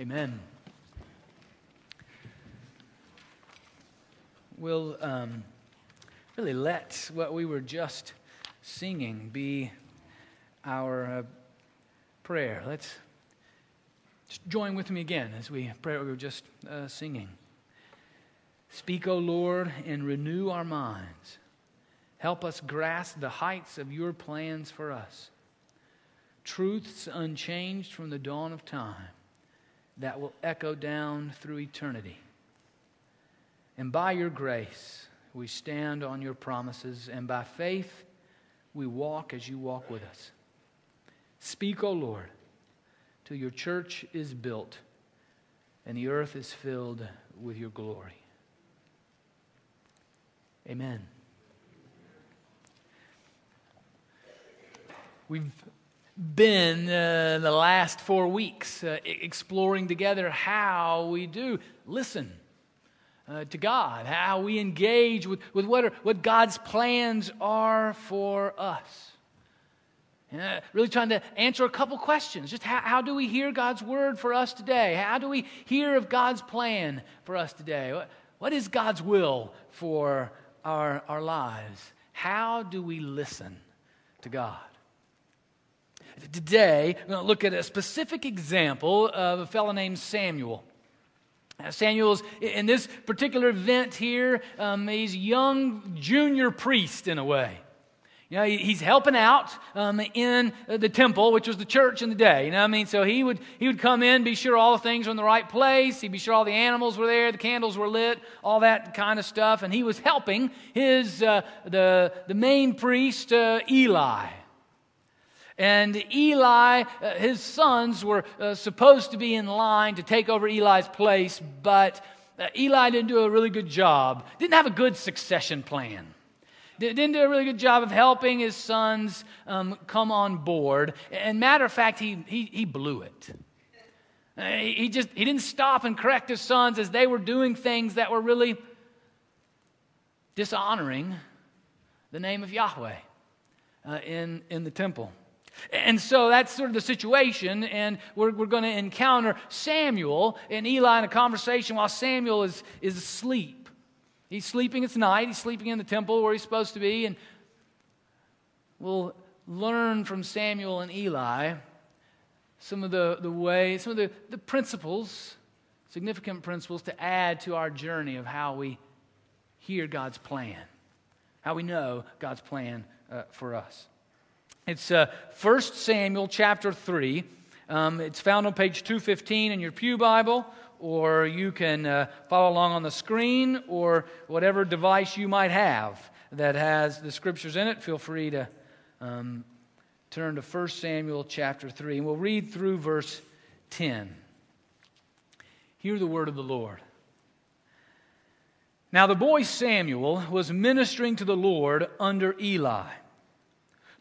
Amen. We'll um, really let what we were just singing be our uh, prayer. Let's join with me again as we pray what we were just uh, singing. Speak, O Lord, and renew our minds. Help us grasp the heights of your plans for us. Truths unchanged from the dawn of time that will echo down through eternity. And by your grace, we stand on your promises, and by faith, we walk as you walk with us. Speak, O Lord, till your church is built and the earth is filled with your glory. Amen. We've been uh, the last four weeks uh, exploring together how we do listen uh, to God, how we engage with, with what, are, what God's plans are for us. Uh, really trying to answer a couple questions. Just how, how do we hear God's word for us today? How do we hear of God's plan for us today? What, what is God's will for our, our lives? How do we listen to God? Today, we're going to look at a specific example of a fellow named Samuel. Samuel's in this particular event here, um, he's a young junior priest in a way. You know, he's helping out um, in the temple, which was the church in the day. You know what I mean? So he would, he would come in, be sure all the things were in the right place. He'd be sure all the animals were there, the candles were lit, all that kind of stuff. And he was helping his, uh, the, the main priest, uh, Eli. And Eli, uh, his sons were uh, supposed to be in line to take over Eli's place, but uh, Eli didn't do a really good job, didn't have a good succession plan. Didn't do a really good job of helping his sons um, come on board. And matter of fact, he, he, he blew it. He, just he didn't stop and correct his sons as they were doing things that were really dishonoring the name of Yahweh uh, in, in the temple. And so that's sort of the situation, and we're, we're going to encounter Samuel and Eli in a conversation while Samuel is, is asleep. He's sleeping, it's night, he's sleeping in the temple where he's supposed to be, and we'll learn from Samuel and Eli some of the, the ways, some of the, the principles, significant principles to add to our journey of how we hear God's plan, how we know God's plan uh, for us. It's uh, 1 Samuel chapter 3. Um, it's found on page 215 in your Pew Bible, or you can uh, follow along on the screen, or whatever device you might have that has the scriptures in it. Feel free to um, turn to 1 Samuel chapter 3, and we'll read through verse 10. Hear the word of the Lord. Now, the boy Samuel was ministering to the Lord under Eli.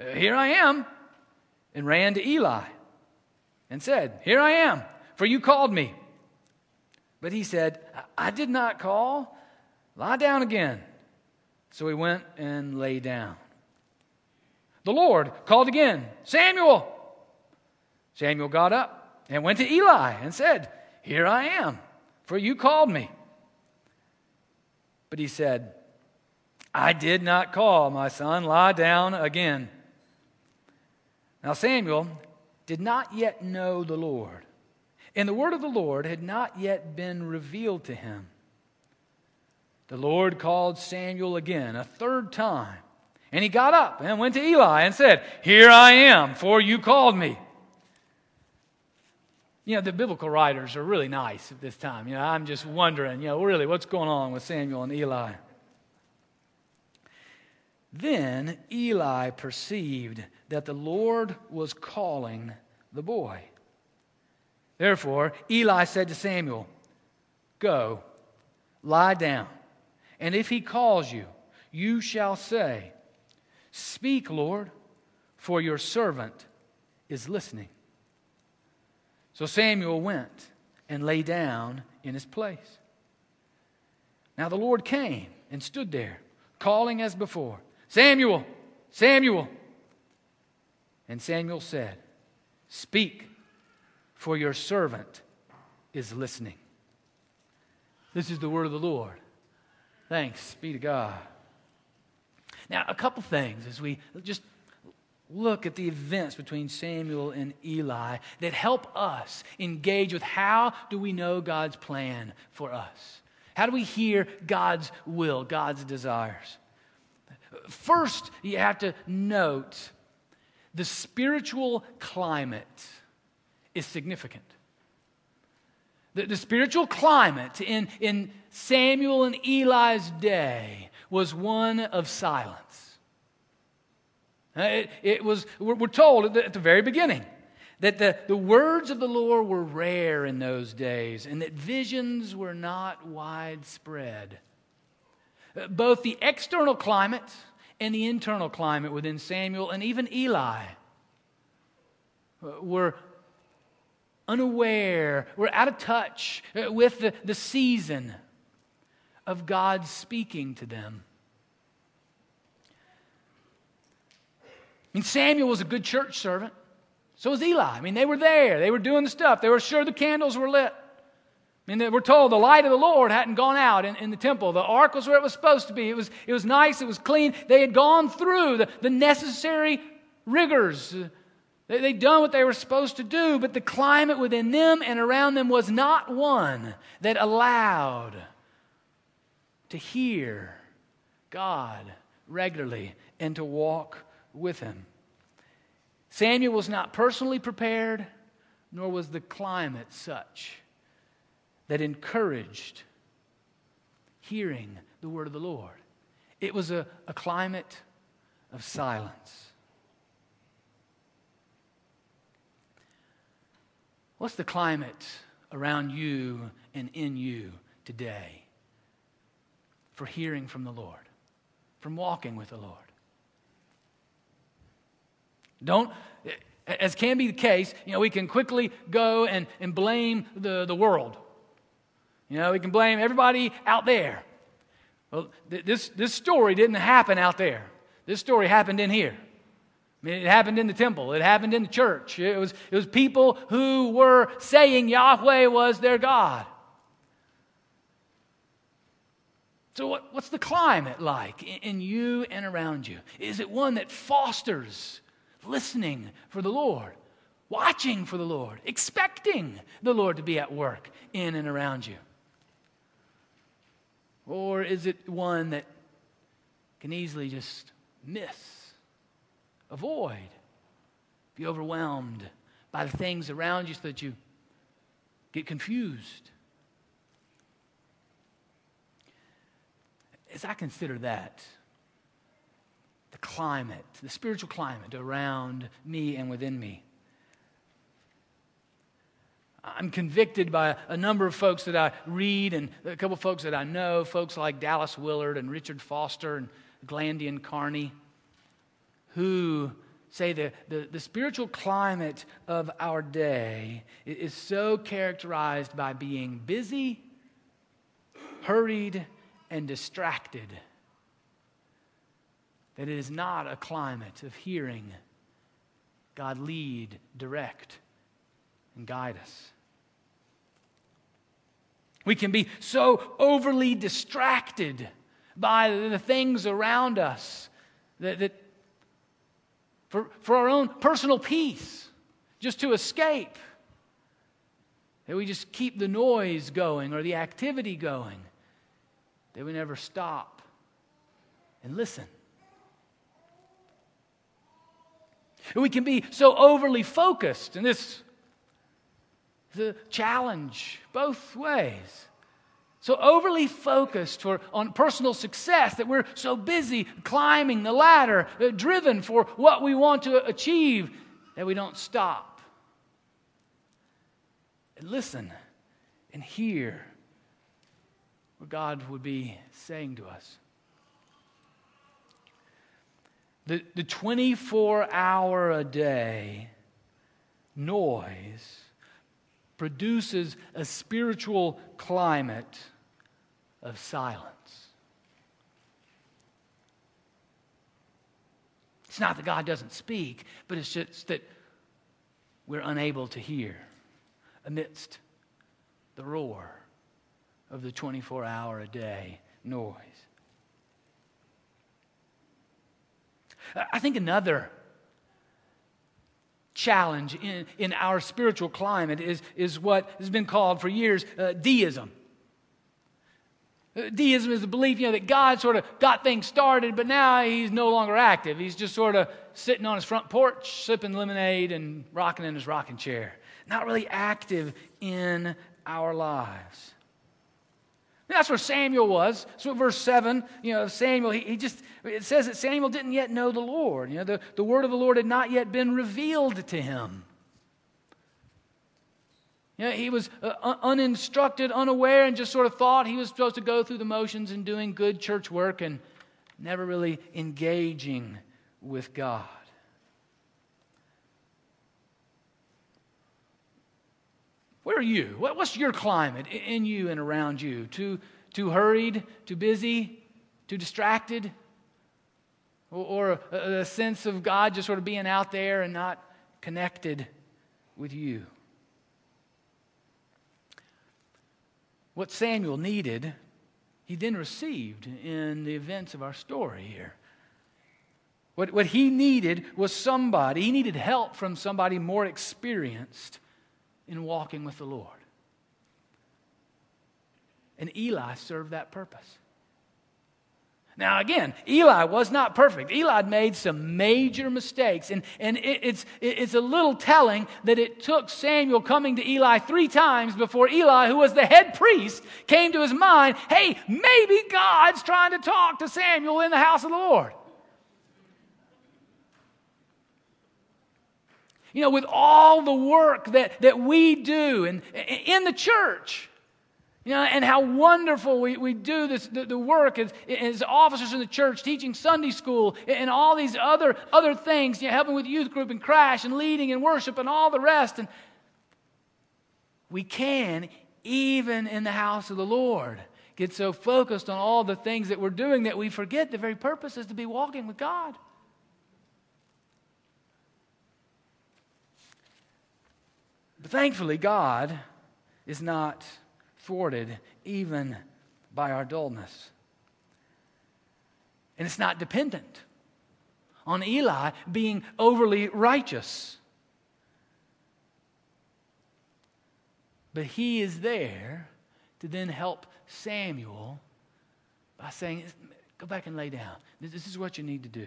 Uh, here I am, and ran to Eli and said, Here I am, for you called me. But he said, I did not call. Lie down again. So he went and lay down. The Lord called again, Samuel. Samuel got up and went to Eli and said, Here I am, for you called me. But he said, I did not call, my son. Lie down again. Now, Samuel did not yet know the Lord, and the word of the Lord had not yet been revealed to him. The Lord called Samuel again a third time, and he got up and went to Eli and said, Here I am, for you called me. You know, the biblical writers are really nice at this time. You know, I'm just wondering, you know, really what's going on with Samuel and Eli. Then Eli perceived that the Lord was calling the boy. Therefore, Eli said to Samuel, Go, lie down, and if he calls you, you shall say, Speak, Lord, for your servant is listening. So Samuel went and lay down in his place. Now the Lord came and stood there, calling as before, Samuel, Samuel. And Samuel said, Speak for your servant is listening. This is the word of the Lord. Thanks be to God. Now, a couple things as we just look at the events between Samuel and Eli that help us engage with how do we know God's plan for us? How do we hear God's will, God's desires? First, you have to note the spiritual climate is significant. The, the spiritual climate in, in Samuel and Eli's day was one of silence. Uh, it, it was, we're, told at the very beginning that the, the words of the Lord were rare in those days and that visions were not widespread. Uh, both the external climate and the internal climate within Samuel and even Eli were unaware, we're out of touch uh, with the, the season of God speaking to them. I mean, Samuel was a good church servant. So was Eli. I mean, they were there. They were doing the stuff. They were sure the candles were lit. I mean, we're told the light of the Lord hadn't gone out in, in, the temple. The ark was where it was supposed to be. It was, it was nice. It was clean. They had gone through the, the necessary rigors they, had done what they were supposed to do, but the climate within them and around them was not one that allowed to hear God regularly and to walk with Him. Samuel was not personally prepared, nor was the climate such that encouraged hearing the word of the Lord. It was a, a climate of silence. What's the climate around you and in you today for hearing from the Lord, from walking with the Lord? Don't, as can be the case, you know, we can quickly go and, and blame the, the world. You know, we can blame everybody out there. Well, th- this, this story didn't happen out there. This story happened in here. I mean, it happened in the temple. It happened in the church. It was, it was people who were saying Yahweh was their God. So, what, what's the climate like in, in you and around you? Is it one that fosters listening for the Lord, watching for the Lord, expecting the Lord to be at work in and around you? Or is it one that can easily just miss? avoid. Be overwhelmed by the things around you so that you get confused. As I consider that, the climate, the spiritual climate around me and within me, I'm convicted by a number of folks that I read and a couple of folks that I know, folks like Dallas Willard and Richard Foster and Glandion Carney who say the, the, the, spiritual climate of our day is so characterized by being busy, hurried, and distracted that it is not a climate of hearing God lead, direct, and guide us. We can be so overly distracted by the things around us that, that for, for our own personal peace, just to escape. That we just keep the noise going or the activity going. That we never stop and listen. We can be so overly focused, and this a challenge both ways so overly focused for, on personal success that we're so busy climbing the ladder, uh, driven for what we want to achieve, that we don't stop and listen and hear what God would be saying to us. The, the 24 hour a day noise produces a spiritual climate of silence. It's not that God doesn't speak, but it's just that we're unable to hear amidst the roar of the 24 hour a day noise. I think another challenge in, in our spiritual climate is, is what has been called for years uh, deism. Uh, deism is the belief, you know, that God sort of got things started, but now he's no longer active. He's just sort of sitting on his front porch, sipping lemonade and rocking in his rocking chair. Not really active in our lives. That's where Samuel was. So verse 7, you know, Samuel, he, he, just, it says that Samuel didn't yet know the Lord. You know, the, the word of the Lord had not yet been revealed to him. You know, he was uh, uninstructed, unaware, and just sort of thought he was supposed to go through the motions and doing good church work and never really engaging with God. Where are you? What's your climate in you and around you? Too, too hurried, too busy, too distracted? Or, a, a sense of God just sort of being out there and not connected with you? What Samuel needed, he then received in the events of our story here. What, what he needed was somebody, he needed help from somebody more experienced in walking with the Lord. And Eli served that purpose. Now, again, Eli was not perfect. Eli made some major mistakes. And, and it, it's, it's a little telling that it took Samuel coming to Eli three times before Eli, who was the head priest, came to his mind hey, maybe God's trying to talk to Samuel in the house of the Lord. You know, with all the work that, that we do and, in the church, you know, and how wonderful we, we do this, the, the work as, as officers in the church, teaching Sunday school and all these other, other things, you know, helping with youth group and crash and leading and worship and all the rest. And we can, even in the house of the Lord, get so focused on all the things that we're doing that we forget the very purpose is to be walking with God. But thankfully, God is not thwarted even by our dullness. And it's not dependent on Eli being overly righteous. But he is there to then help Samuel by saying, Go back and lay down. This is what you need to do.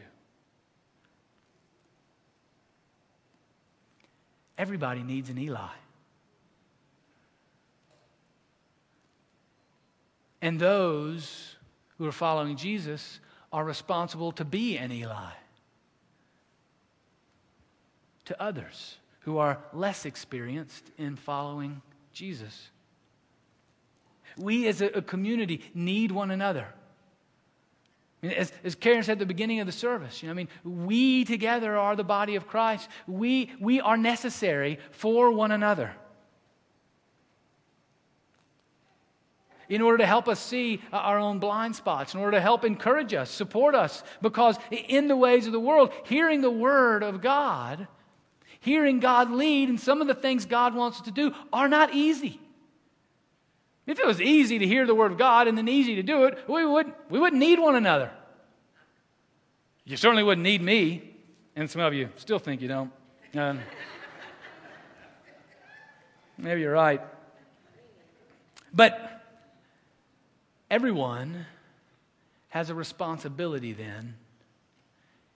Everybody needs an Eli. And those who are following Jesus are responsible to be an Eli to others who are less experienced in following Jesus. We as a, community need one another. As, as Karen said at the beginning of the service, you know, I mean, we together are the body of Christ. We, we are necessary for one another. in order to help us see our own blind spots, in order to help encourage us, support us, because in the ways of the world, hearing the word of God, hearing God lead, and some of the things God wants us to do are not easy. If it was easy to hear the word of God and then easy to do it, we, would, we wouldn't need one another. You certainly wouldn't need me, and some of you still think you don't. Um, maybe you're right. But everyone has a responsibility then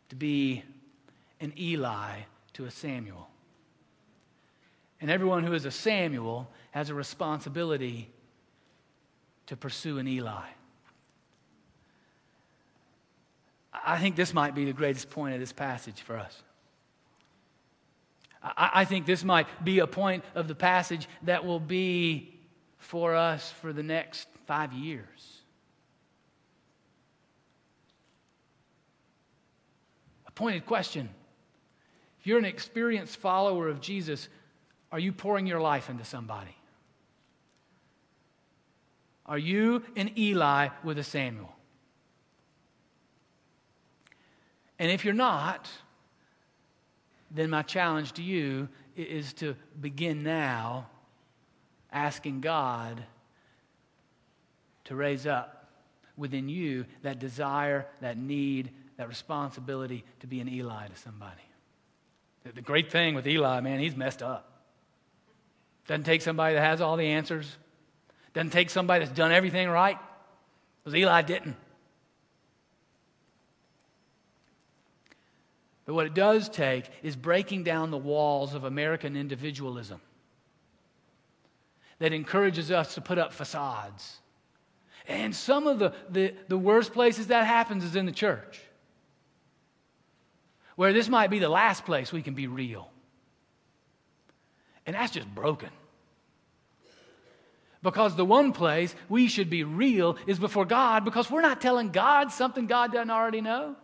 to be an Eli to a Samuel. And everyone who is a Samuel has a responsibility to pursue an Eli. I think this might be the greatest point of this passage for us. I, I think this might be a point of the passage that will be for us for the next five years. A pointed question. If you're an experienced follower of Jesus, are you pouring your life into somebody? Are you an Eli with a Samuel? And if you're not, then my challenge to you is to begin now asking God to raise up within you that desire, that need, that responsibility to be an Eli to somebody. The great thing with Eli, man, he's messed up. Doesn't take somebody that has all the answers. Doesn't take somebody that's done everything right. Because Eli didn't. But what it does take is breaking down the walls of American individualism that encourages us to put up facades. And some of the, the, the worst places that happens is in the church, where this might be the last place we can be real. And that's just broken. Because the one place we should be real is before God because we're not telling God something God doesn't already know.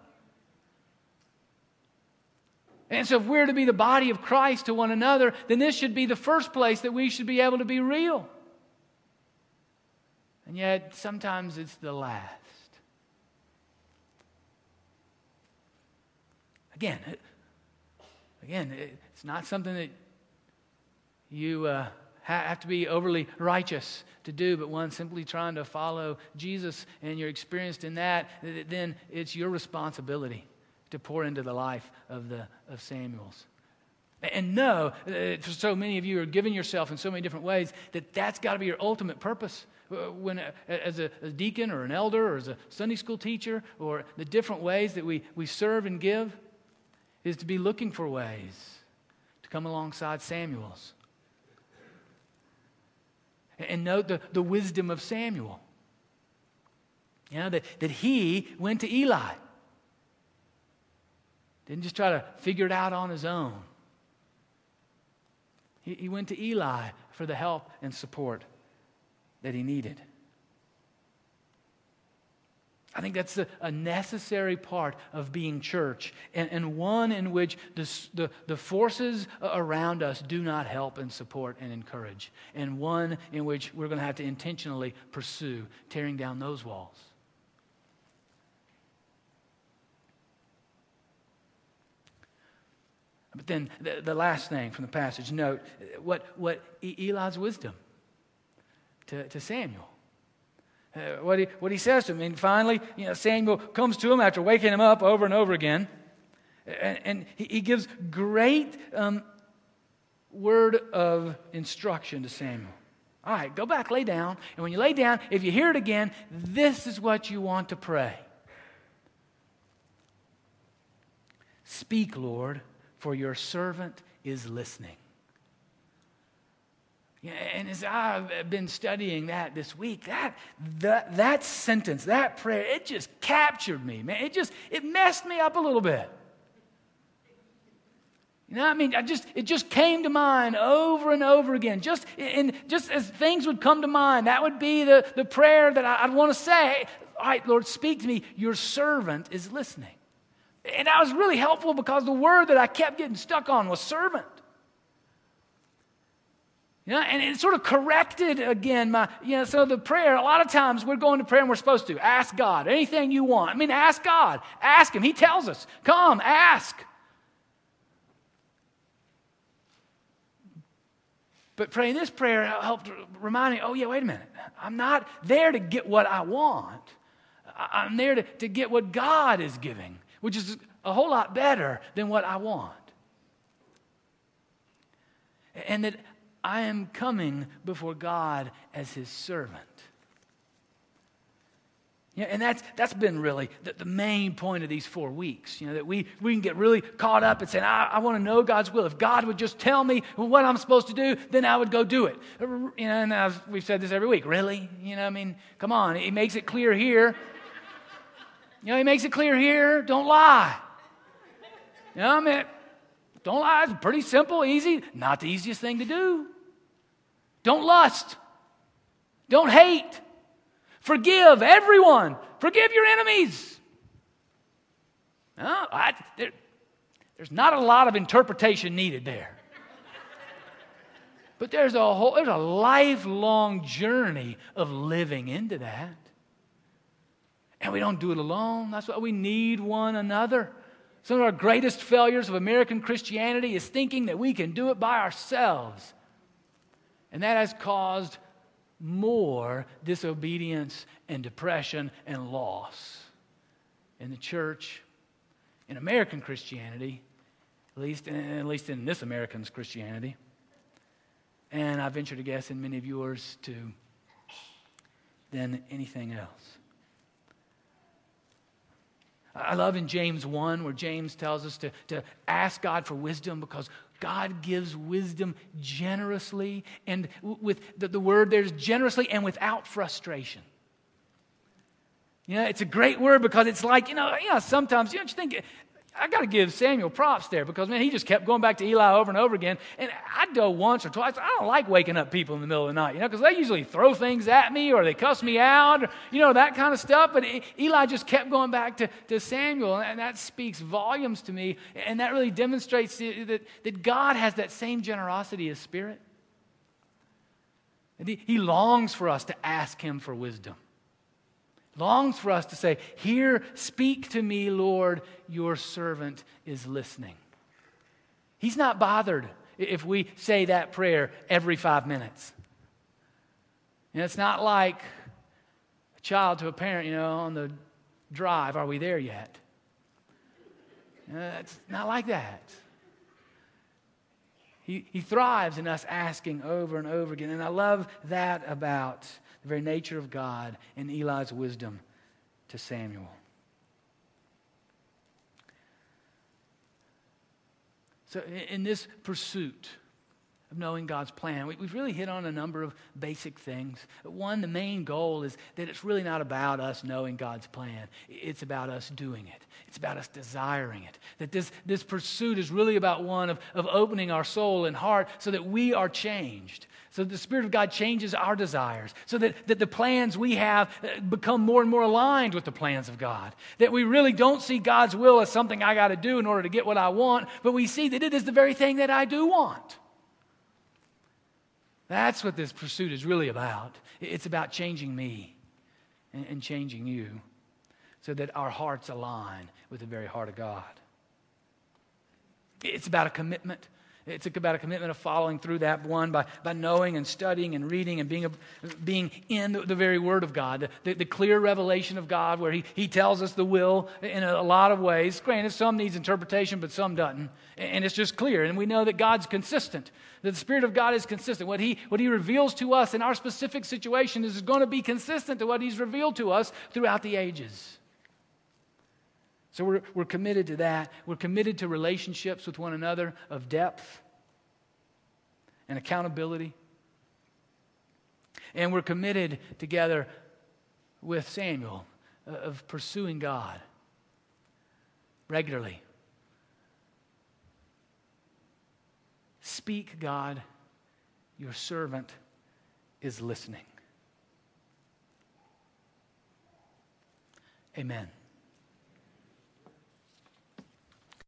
And so, if we're to be the body of Christ to one another, then this should be the first place that we should be able to be real. And yet, sometimes it's the last. Again, again, it's not something that you uh, have to be overly righteous to do, but one simply trying to follow Jesus and you're experienced in that, then it's your responsibility to pour into the life of, the, of Samuel's. And know, uh, for so many of you are giving yourself in so many different ways, that that's got to be your ultimate purpose. When, uh, as a, a, deacon or an elder or as a Sunday school teacher or the different ways that we, we serve and give, is to be looking for ways to come alongside Samuel's. And note the, the wisdom of Samuel. You know, that, that he went to Eli. Didn't just try to figure it out on his own. He, he went to Eli for the help and support that he needed. I think that's a, a, necessary part of being church, and, and one in which the, the, forces around us do not help and support and encourage, and one in which we're going to have to intentionally pursue tearing down those walls. But then the, the last thing from the passage note what, what Eli's wisdom to, to Samuel. Uh, what, he, what he says to him. And finally, you know, Samuel comes to him after waking him up over and over again. And, and he, he, gives great um, word of instruction to Samuel. All right, go back, lay down. And when you lay down, if you hear it again, this is what you want to pray Speak, Lord, for your servant is listening. And as I've been studying that this week, that, that, that sentence, that prayer, it just captured me, man. It just, it messed me up a little bit. You know, what I mean, I just it just came to mind over and over again. Just and just as things would come to mind, that would be the, the prayer that I, would want to say. All right, Lord, speak to me. Your servant is listening. And that was really helpful because the word that I kept getting stuck on was servant. You know, and it sort of corrected again my, you know, so the prayer, a lot of times we're going to prayer and we're supposed to ask God anything you want. I mean, ask God, ask Him. He tells us, come, ask. But praying this prayer helped remind me, oh, yeah, wait a minute. I'm not there to get what I want, I'm there to, to get what God is giving which is a whole lot better than what I want. And that I am coming before God as his servant. Yeah, and that's, that's been really the, the, main point of these four weeks. You know, that we, we can get really caught up and saying, I, I want to know God's will. If God would just tell me what I'm supposed to do, then I would go do it. Uh, you know, and as we've said this every week. Really? You know, I mean, come on. He makes it clear here you know, he makes it clear here don't lie. You know, I mean, don't lie. It's pretty simple, easy. Not the easiest thing to do. Don't lust. Don't hate. Forgive everyone. Forgive your enemies. No, I, there, there's not a lot of interpretation needed there. But there's a whole, there's a lifelong journey of living into that. And we don't do it alone. That's why we need one another. Some of our greatest failures of American Christianity is thinking that we can do it by ourselves. And that has caused more disobedience and depression and loss in the church, in American Christianity, at least, at least in this American's Christianity. And I venture to guess in many of yours too, than anything else. I love in James 1 where James tells us to, to ask God for wisdom because God gives wisdom generously and with the, the word there's generously and without frustration. You know, it's a great word because it's like, you know, know sometimes, you know, you think, I got to give Samuel props there because, man, he just kept going back to Eli over and over again. And I'd go once or twice. I don't like waking up people in the middle of the night, you know, because they usually throw things at me or they cuss me out, or, you know, that kind of stuff. But Eli just kept going back to, to Samuel, and that speaks volumes to me. And that really demonstrates that, that God has that same generosity as Spirit. And he, he longs for us to ask Him for wisdom longs for us to say, Here, speak to me, Lord, your servant is listening. He's not bothered if we say that prayer every five minutes. And it's not like a child to a parent, you know, on the drive, are we there yet? Uh, it's not like that. He, he thrives in us asking over and over again. And I love that about the very nature of God and Eli's wisdom to Samuel. So, in this pursuit of knowing God's plan, we've really hit on a number of basic things. One, the main goal is that it's really not about us knowing God's plan, it's about us doing it. It's about us desiring it. That this, this pursuit is really about one of, of opening our soul and heart so that we are changed. So the Spirit of God changes our desires so that, that the plans we have uh, become more and more aligned with the plans of God. That we really don't see God's will as something I got to do in order to get what I want, but we see that it is the very thing that I do want. That's what this pursuit is really about. It's about changing me and, changing you so that our hearts align with the very heart of God. It's about a commitment. It's about a commitment of following through that one by, by knowing and studying and reading and being, a, being in the, the, very Word of God, the, the, clear revelation of God, where he, he tells us the will in a, a, lot of ways. Granted, some needs interpretation, but some doesn't. And it's just clear. And we know that God's consistent, that the Spirit of God is consistent. What he, what he reveals to us in our specific situation is going to be consistent to what He's revealed to us throughout the ages. So we're, we're committed to that. We're committed to relationships with one another of depth and accountability. And we're committed together with Samuel uh, of pursuing God regularly. Speak, God, your servant is listening. Amen.